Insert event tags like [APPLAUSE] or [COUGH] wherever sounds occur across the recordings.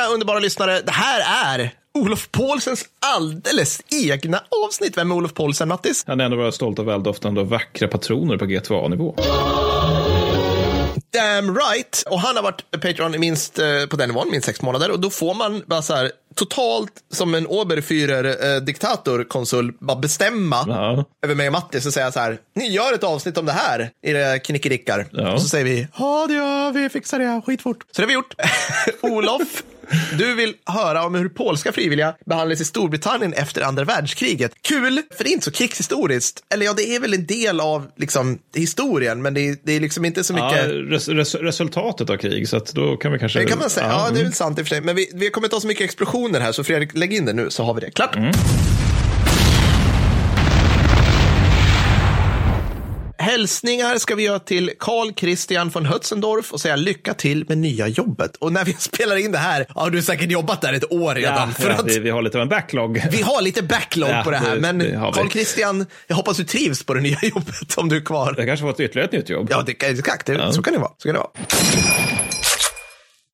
Vackra, underbara lyssnare, det här är Olof Paulsens alldeles egna avsnitt. Vem är Olof Paulsen, Mattis? Han är ändå bara stolt och väldoftande och vackra patroner på G2A-nivå. Damn right! Och han har varit Patreon minst, eh, på den nivån, minst sex månader. Och då får man bara så här, totalt som en Oberführer eh, diktatorkonsul bara bestämma Ja. över mig och Mattis och säga så här, ni gör ett avsnitt om det här, era knickedickar. Ja. Och så säger vi, ja det gör vi, fixar det skitfort. Så det har vi gjort. [LAUGHS] Olof, du vill höra om hur polska frivilliga behandlades i Storbritannien efter andra världskriget. Kul, för det är inte så krigshistoriskt. Eller ja, det är väl en del av liksom, historien, men det är, det är liksom inte så Ja, mycket. res, res, resultatet av krig, så att då kan vi kanske... Det kan man säga. Ja, det är mm. väl sant i och för sig. Men vi, vi kommer inte ha så mycket explosioner här, så Fredrik, lägg in det nu så har vi det klart. Mm. Hälsningar ska vi göra till Carl Christian von Hötzendorf och säga lycka till med nya jobbet. Och när vi [LAUGHS] spelar in det här, ja, du har säkert jobbat där ett år redan. Ja, för ja, att vi, vi har lite av en backlog. [LAUGHS] vi har lite backlog Ja, på det här. det- men det har. Carl Christian, jag hoppas du trivs på det nya [LAUGHS] jobbet om du är kvar. Jag kanske fått ytterligare ett nytt jobb. Ja, det, exakt. Det, Så kan det vara. Så kan det vara.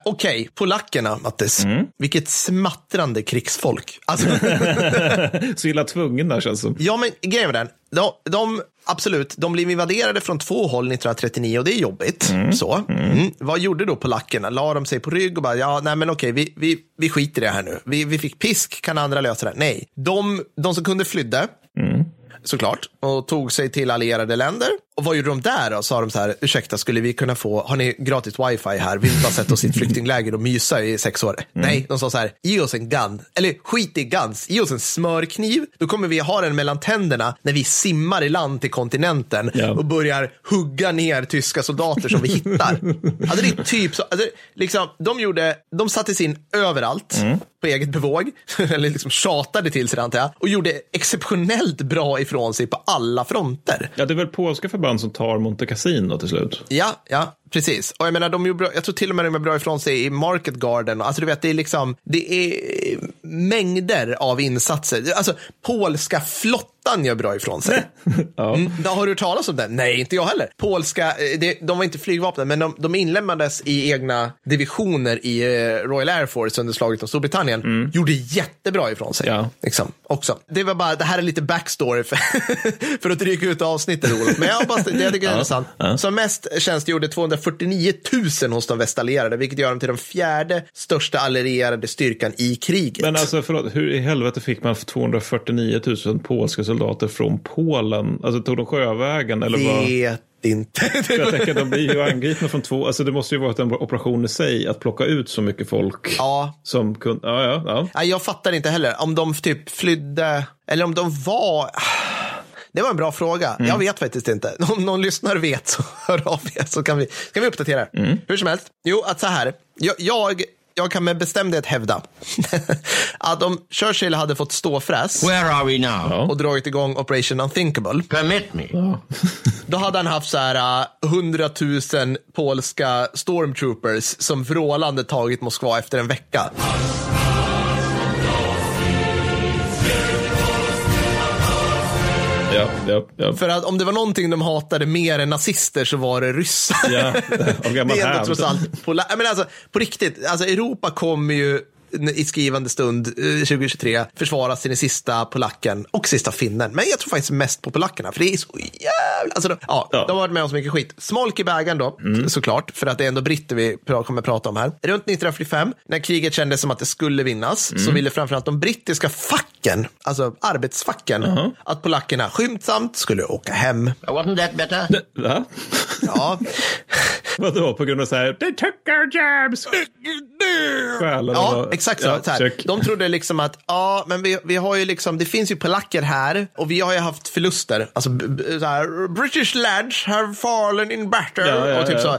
Okej, polackerna, Mattis. Mm. Vilket smattrande krigsfolk. Alltså, [LAUGHS] Så illa tvungen där känns som. Ja, men grejen med den. De, de, absolut, de blev invaderade från två håll 1939 och det är jobbigt. Så. Mm. Vad gjorde då polackerna? La de sig på rygg och bara, ja, nej men okej, vi, vi, vi skiter i det här nu. Vi, vi fick pisk, kan andra lösa det? Nej. De, de som kunde flydde, såklart, och tog sig till allierade länder. Och vad gjorde de där då? Sa de så här, ursäkta, skulle vi kunna få, har ni gratis wifi här? Vi vill bara sätta oss i ett [LAUGHS] flyktingläger och mysa i sex år. Nej, de sa så här, ge oss en gun. Eller skit i guns, ge oss en smörkniv. Då kommer vi ha den mellan tänderna när vi simmar i land till kontinenten Ja. och börjar hugga ner tyska soldater som vi hittar. [LAUGHS] alltså det är typ så, alltså, liksom, de gjorde, de satte sig in överallt på eget bevåg, [LAUGHS] eller liksom tjatade till sig antar jag, och gjorde exceptionellt bra ifrån sig på alla fronter. Ja, det är väl polska förband som tar Monte Cassino till slut. Ja, ja, precis. Och jag menar, de gjorde bra, jag tror till och med de är bra ifrån sig i Market Garden. Alltså du vet, det är liksom, det är mängder av insatser. Alltså, polska flottan gör bra ifrån sig. [LAUGHS] Ja. Mm, då har du hört talas om den? Nej, inte jag heller. Polska, eh, det, de var inte flygvapnet, men de, de inlemmades i egna divisioner i eh, Royal Air Force under slaget om Storbritannien. Gjorde jättebra ifrån sig. Ja. Liksom, också. Det var bara, det här är lite backstory för, [LAUGHS] för att dryga ut avsnittet, Olof. Men jag bara, det jag tycker jag är intressant. Som mest tjänstgjorde 249 000 hos de västallierade, vilket gör dem till den fjärde största allierade styrkan i kriget. Men alltså, förlåt, hur i helvete fick man 249 000 polska soldater från Polen? Alltså, tog de sjövägen? Eller vet inte. [LAUGHS] För Jag tänker, de blir ju angripna från två, alltså det måste ju varit en operation i sig att plocka ut så mycket folk ja, som kunde, ja, ja, ja. Jag fattar inte heller. Om de typ flydde, eller om de var... Det var en bra fråga. Jag vet faktiskt inte. [LAUGHS] Om någon lyssnare vet så hör av er så kan vi, kan vi uppdatera. Hur som helst. Jo, att så här. Jag, jag, jag kan med bestämdhet hävda [LAUGHS] att om Churchill hade fått ståfräs Where are we now? Och dragit igång Operation Unthinkable, Permit me. [LAUGHS] då hade han haft så här uh, 100 000 polska stormtroopers som vrålande tagit Moskva efter en vecka. Ja, ja, ja. För att om det var någonting de hatade mer än nazister så var det ryssar. Ja, gammal [LAUGHS] det är ändå trots allt menar alltså, på riktigt, alltså Europa kommer ju i skrivande stund eh, 2023 försvara sin sista polacken och sista finnen. Men jag tror faktiskt mest på polackerna, för det är så jävla... Alltså, de, ja, Ja. de har varit med om så mycket skit. Smolk i bägaren då, såklart, för att det är ändå britter vi kommer prata om här. Runt 1945, när kriget kändes som att det skulle vinnas, så ville framförallt de brittiska facken, alltså arbetsfacken, att polackerna skyndsamt skulle åka hem. Wasn't that better? Va? Ja, [LAUGHS] Vadå, på grund av så här, they took our jobs. Stjäl, eller Ja, exakt så. Ja, så här. De trodde liksom att, ja, men vi, vi har ju liksom, det finns ju polacker här och vi har ju haft förluster. Alltså, så här, British lads have fallen in battle. Ja, ja, och typ så.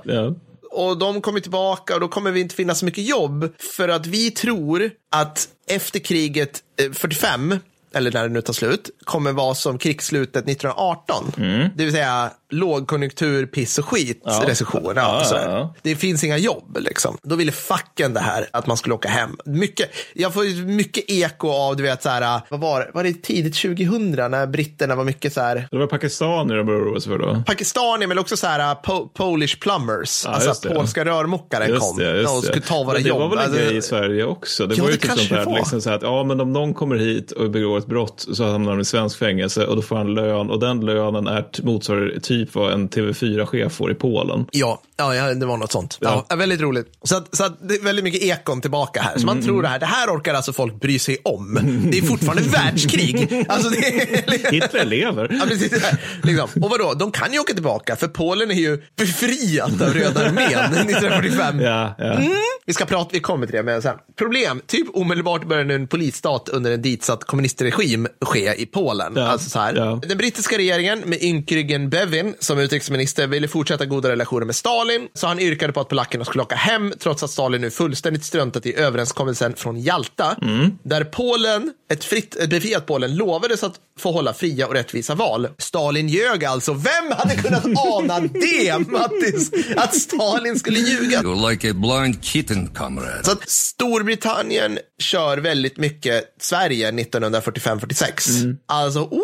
Och de kommer tillbaka och då kommer vi inte finna så mycket jobb. För att vi tror att efter kriget eh, 45, eller när det nu tar slut, kommer vara som krigsslutet 1918. Mm. Det vill säga lågkonjunktur, piss och skit, recession. Ja, Ja, ja, ja. Det finns inga jobb liksom. Då ville facken det här, att man skulle åka hem. Mycket, jag får mycket eko av, du vet, så här, vad var det, var det tidigt 2000 när britterna var mycket så här, Det var pakistanier de började oroa sig för då. Pakistanier men också så här po Polish plumbers, Ja, alltså polska rörmokare Just kom. det, de skulle ta våra men det jobb. var väl en Alltså, grej i Sverige också. Det Ja, var ju det typ sånt där, liksom så här att ja, men om någon kommer hit och begår ett brott så hamnar de i svensk fängelse och då får han lön och den lönen är motsvarar typ vad en TV4-chef får i Polen. Ja, ja, det var något sånt. Ja. Ja. väldigt roligt. Så, att, så att det är väldigt mycket ekon tillbaka här. Så man tror det här, det här orkar alltså folk bry sig om. Det är fortfarande [LAUGHS] världskrig. Alltså det är, Hitler lever. Ja, precis, det här. liksom. Och vadå, de kan ju åka tillbaka för Polen är ju befriat av Röda armén [LAUGHS] 1945. Ja, ja. Mm. Vi ska prata, vi kommer till det men sen. Problem, typ omedelbart börjar nu en polisstat under en ditsatt kommunistregim ske i Polen. Ja, Alltså så här. Den brittiska regeringen med ynkryggen Bevin som utrikesminister ville fortsätta goda relationer med Stalin, så han yrkade på att polackerna skulle åka hem trots att Stalin nu fullständigt struntat i överenskommelsen från Jalta, Mm. där Polen, ett, fritt, ett befriat Polen, lovades att få hålla fria och rättvisa val. Stalin ljög alltså. Vem hade kunnat ana det, Mattis? Att Stalin skulle ljuga? You're like a blind kitten, comrade. Så att Storbritannien kör väldigt mycket Sverige 1945-46. Alltså, oh,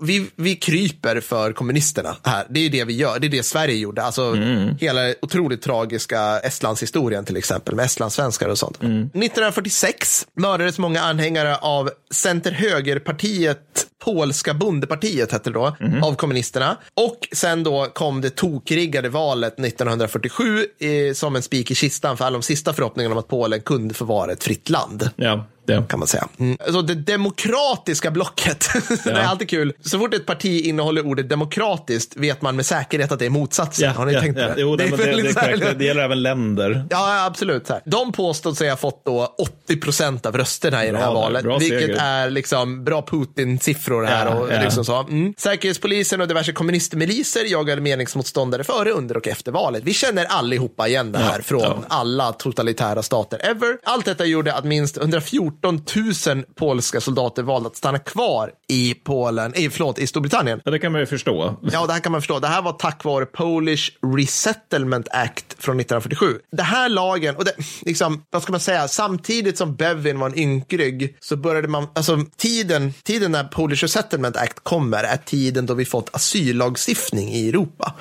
vi, vi kryper för kommunisterna här. Det är det vi gör. Det är det Sverige gjorde. Alltså, hela otroligt tragiska Estlandshistorien till exempel med estlandssvenskar och sånt. 1946 mördades många anhängare av Center-högerpartiet Polska bondepartiet hette det då, av kommunisterna. Och sen då kom det tokriggade valet 1947 eh, som en spik i kistan för alla de sista förhoppningarna om att Polen kunde få vara ett fritt land Ja, ja. kan man säga. Mm. Alltså det demokratiska blocket. [LAUGHS] det är alltid kul. Så fort ett parti innehåller ordet demokratiskt vet man med säkerhet att det är motsatsen. Ja, Har ni ja, tänkt på ja. det? Jo, det, är det, det, är. Det- det gäller även länder. Ja, absolut. Så här. De påstod sig ha fått då 80 procent av rösterna i det här Bra valet, Bra vilket seger. är liksom bra Putin-siffror här. Ja, och ja. liksom så. Mm. Säkerhetspolisen och diverse kommunistmiliser jagade meningsmotståndare före, under och efter valet. Vi känner allihopa igen det här Ja, från ja. alla totalitära stater ever. Allt detta gjorde att minst 114 14 000 polska soldater valde att stanna kvar i Polen, eh, förlåt, i Storbritannien. Ja, det kan man ju förstå. Ja, det här kan man förstå. Det här var tack vare Polish Resettlement Act från 1947. Det här lagen, och det, liksom, vad ska man säga, samtidigt som Bevin var en ynkrygg så började man, alltså tiden, tiden när Polish Resettlement Act kommer är tiden då vi fått asyllagstiftning i Europa.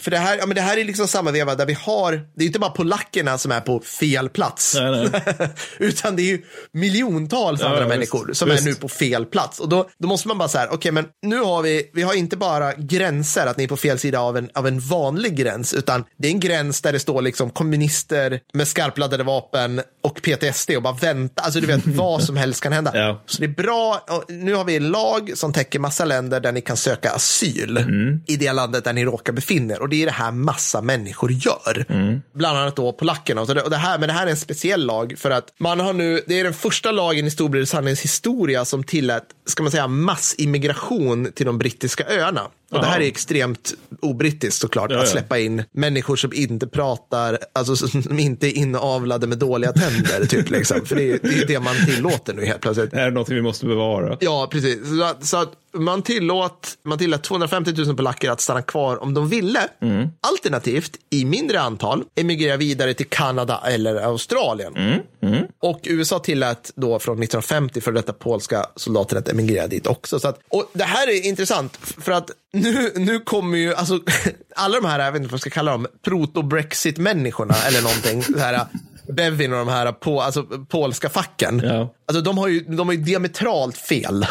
För det här, ja, men det här är liksom samma veva där vi har, det är inte bara polackerna som är på fel plats. Nej, nej. [LAUGHS] Utan det är ju miljontals Ja, andra ja, människor visst, som visst. är nu på fel plats. Och då, då måste man bara så här, okej men nu har vi, vi har inte bara gränser, att ni är på fel sida av en, av en vanlig gräns, utan det är en gräns där det står liksom kommunister med skarpladdade vapen och PTSD och bara vänta, alltså du vet [LAUGHS] vad som helst kan hända. Ja. Så det är bra, nu har vi en lag som täcker massa länder där ni kan söka asyl Mm. i det landet där ni råkar befinna er. Och det är det här massa människor gör. Mm. Bland annat då polackerna. Och det, och det här, men det här är en speciell lag för att man har nu, det är den första lagen i Storbritanniens historia som tillät, ska man säga, massimmigration till de brittiska öarna. Och det här är extremt obrittiskt såklart, Ja, att släppa in människor som inte pratar, alltså som inte är inavlade med dåliga tänder, typ liksom. För det är, det är det man tillåter nu helt plötsligt. Det här är något vi måste bevara. Ja, precis. Så så att man, tillåt, man tillät 250 000 polacker att stanna kvar om de ville. Alternativt, i mindre antal, emigrera vidare till Kanada eller Australien. Och USA tillät då från 1950 för detta polska soldater att emigrera dit också. Så att, och det här är intressant, för att nu, nu kommer ju, alltså, [LAUGHS] alla de här, jag vet inte vad jag ska kalla dem, proto-Brexit-människorna eller någonting, så här, Bevin och de här på, alltså, polska facken. Ja. Alltså de har ju, de har ju diametralt fel.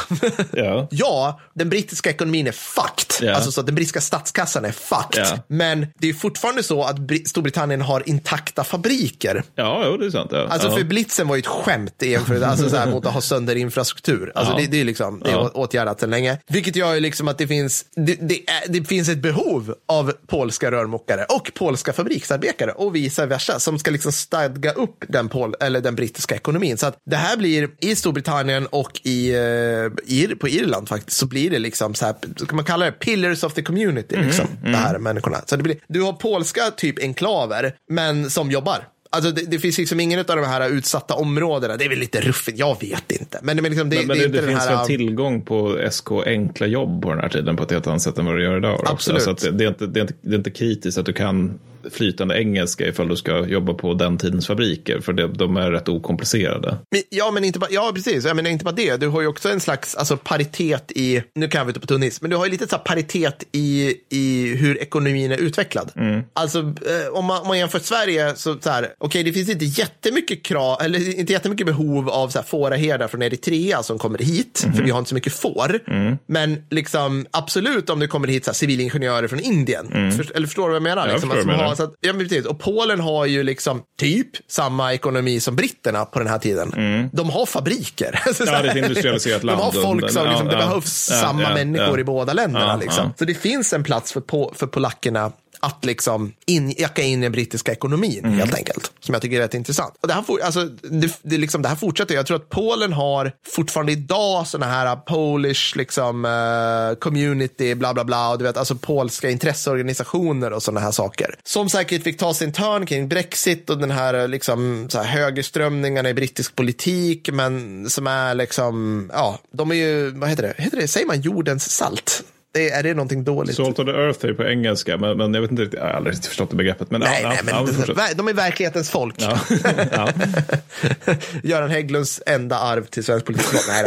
Ja. [LAUGHS] ja, den brittiska ekonomin är fucked. Ja. Alltså så att den brittiska statskassan är fucked. Ja. Men det är fortfarande så att Bri- Storbritannien har intakta fabriker. Ja, jo, det är sant. Ja. Alltså ja. för blitzen var ju ett skämt jämförelse alltså så här, mot att ha sönder infrastruktur. Alltså Ja. det, det är liksom, det är Ja. åtgärdat sedan länge. Vilket gör ju liksom att det finns, det, det, är, det finns ett behov av polska rörmokare och polska fabriksarbetare och vice versa som ska liksom stadga upp den, pol, eller den brittiska ekonomin. Så att det här blir i Storbritannien och i, eh, i på Irland faktiskt så blir det liksom så här, ska man kalla det pillars of the community, liksom, det här människorna. Så det blir, du har polska typ enklaver, men som jobbar. Alltså det, det finns liksom ingen av de här utsatta områdena. Det är väl lite ruffigt, jag vet inte. Men, men, liksom, det, Men, men det, det, det finns här... väl tillgång på SK enkla jobb på den här tiden på ett helt annat sätt än vad du gör idag. Absolut. Så att det, det, är inte, det, är inte, det är inte kritiskt att du kan flytande engelska ifall du ska jobba på den tidens fabriker, för det, de är rätt okomplicerade. Ja, men inte bara, ja, precis. Jag menar inte bara det. Du har ju också en slags alltså, paritet i, nu kan vi inte på tunnis, men du har ju lite så paritet i, i hur ekonomin är utvecklad. Alltså, eh, om, man, om man jämför Sverige, så, så här, okej, det finns inte jättemycket krav, eller inte jättemycket behov av så här, fåraherdar från Eritrea som kommer hit, för vi har inte så mycket får. Men liksom, absolut om det kommer hit så här, civilingenjörer från Indien. För, eller förstår du vad jag menar? jag liksom, förstår vad menar. så att, ja, precis. Och Polen har ju liksom typ samma ekonomi som britterna på den här tiden. De har fabriker. Så Mm. Ja, det är ett [LAUGHS] industrialiserat land. De har folk som, Ja, liksom, det ja. behövs Ja, samma ja, människor ja. i båda länderna. Ja, liksom. ja. Så det finns en plats för, po- för polackerna att liksom in, jacka in i den brittiska ekonomin Mm. helt enkelt. Som jag tycker är rätt intressant. Och det, här for, alltså, det, det, liksom, det här fortsätter. Jag tror att Polen har fortfarande idag sådana här Polish liksom, eh, community, bla bla bla. Och du vet, alltså polska intresseorganisationer och sådana här saker. Som säkert fick ta sin törn kring Brexit och den här, liksom, så här högerströmningarna i brittisk politik. Men som är liksom, ja, de är ju, vad heter det, heter det? säger man jordens salt? Det, är det någonting dåligt? Salt of the earth är på engelska, men, men jag vet inte riktigt, jag har aldrig riktigt förstått det begreppet. Men, Nej, ja, nej, men ja, de, är verklighetens folk. Ja. [LAUGHS] ja. [LAUGHS] Göran Hägglunds enda arv till svensk politik. Nej.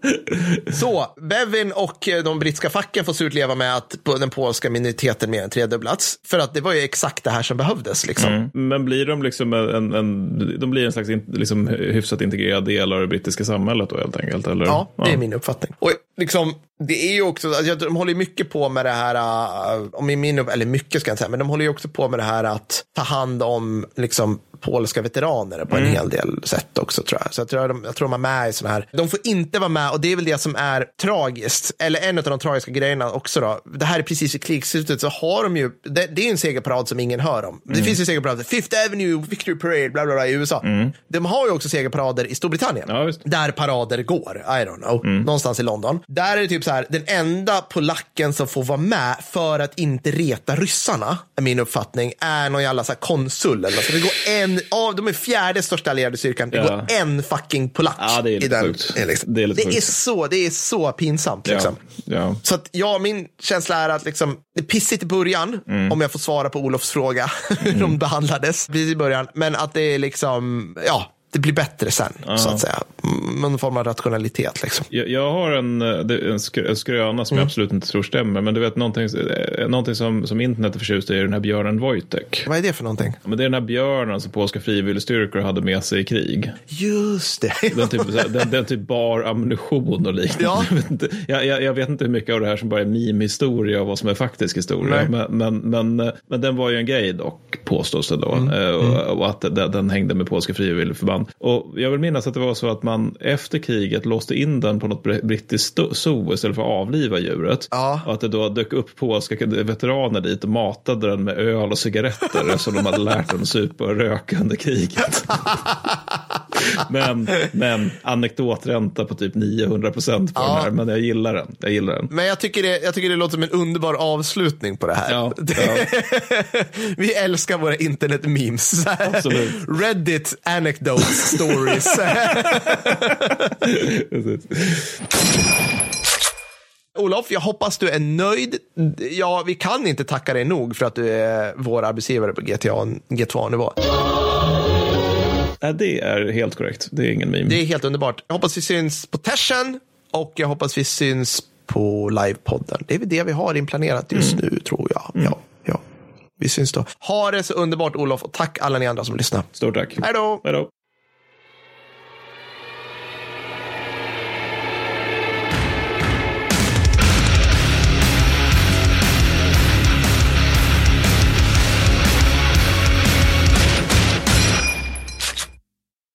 [LAUGHS] Så, Bevin och eh, de brittiska facken får surt leva med att den polska minoriteten mer än tredubblats. För att det var ju exakt det här som behövdes. Liksom. Mm. Men blir de liksom en, en, de blir en slags in, liksom hyfsat integrerad del av det brittiska samhället då helt enkelt? Eller? Ja, det är min uppfattning. Och liksom, det är ju också, alltså, de håller mycket på med det här, äh, om i min eller mycket ska jag inte säga, men de håller ju också på med det här att ta hand om liksom polska veteraner på en hel del sätt också tror jag. Så jag tror, de, jag tror de är med i sådana här, de får inte vara med och det är väl det som är tragiskt, eller en av de tragiska grejerna också då. Det här är precis i krigsslutet så har de ju, det, det är en segerparad som ingen hör om. Det finns ju segerparader, Fifth Avenue, Victory Parade, bla bla bla i USA. De har ju också segerparader i Storbritannien Ja, där parader går. I don't know. Någonstans i London. Där är det typ så här, den enda polacken som får vara med för att inte reta ryssarna, är min uppfattning, är någon jävla så konsul. Eller något. så det går en, av de är fjärde största allierade styrkan, det Ja. går en fucking polack. Ja, det är lite i den. sjukt. Liksom. Det är lite det, är så, det är så pinsamt. Liksom. ja. Så att, ja, min känsla är att liksom, det är pissigt i början, Mm. om jag får svara på Olofs fråga, [LAUGHS] hur de behandlades i början. Men att det är liksom, ja, det blir bättre sen, så att säga. Någon form av rationalitet liksom. Jag, jag har en, eh, en, skr, en skröna som Mm. jag absolut inte tror stämmer, men du vet någonting, eh, någonting som, som internet är förtjust i är den här björnen Wojtek. Vad är det för någonting? Men det är den här björnen som polska frivilligstyrkor hade med sig i krig. Just det. Den typ, den, den typ bar ammunition och liknande. Ja. Jag, vet inte, jag, jag, vet inte hur mycket av det här som bara är meme-historia och vad som är faktisk historia. Men, men, men, men den var ju en grej dock, påstås det då. Mm. Eh, Och, och att den, hängde med polska frivilligförband. Och jag vill minnas att det var så att man efter kriget låste in den på något br- brittiskt zoo istället för att avliva djuret. Ja. Och att det då dök upp polska veteraner dit och matade den med öl och cigaretter [LAUGHS] som de hade lärt att supa och röka under kriget. [LAUGHS] [LAUGHS] Men, men anekdotränta på typ 900 procent på Ja. den här. Men jag gillar den. Jag gillar den. Men jag tycker, det, jag tycker det låter som en underbar avslutning på det här. Ja, [LAUGHS] Vi älskar våra internet-memes. [LAUGHS] Reddit anecdotes stories. Olof, jag hoppas du är nöjd. Ja, vi kan inte tacka dig nog för att du är vår arbetsgivare på GTA, G2-nivå. Nej, det är helt korrekt. Det är ingen meme. Det är helt underbart. Jag hoppas vi syns på Tersen och jag hoppas vi syns på livepodden. Det är väl det vi har inplanerat just nu, tror jag. Ja, ja. Vi syns då. Ha det så underbart, Olof, och tack alla ni andra som lyssnar. Stort tack. Hej då! Hej då.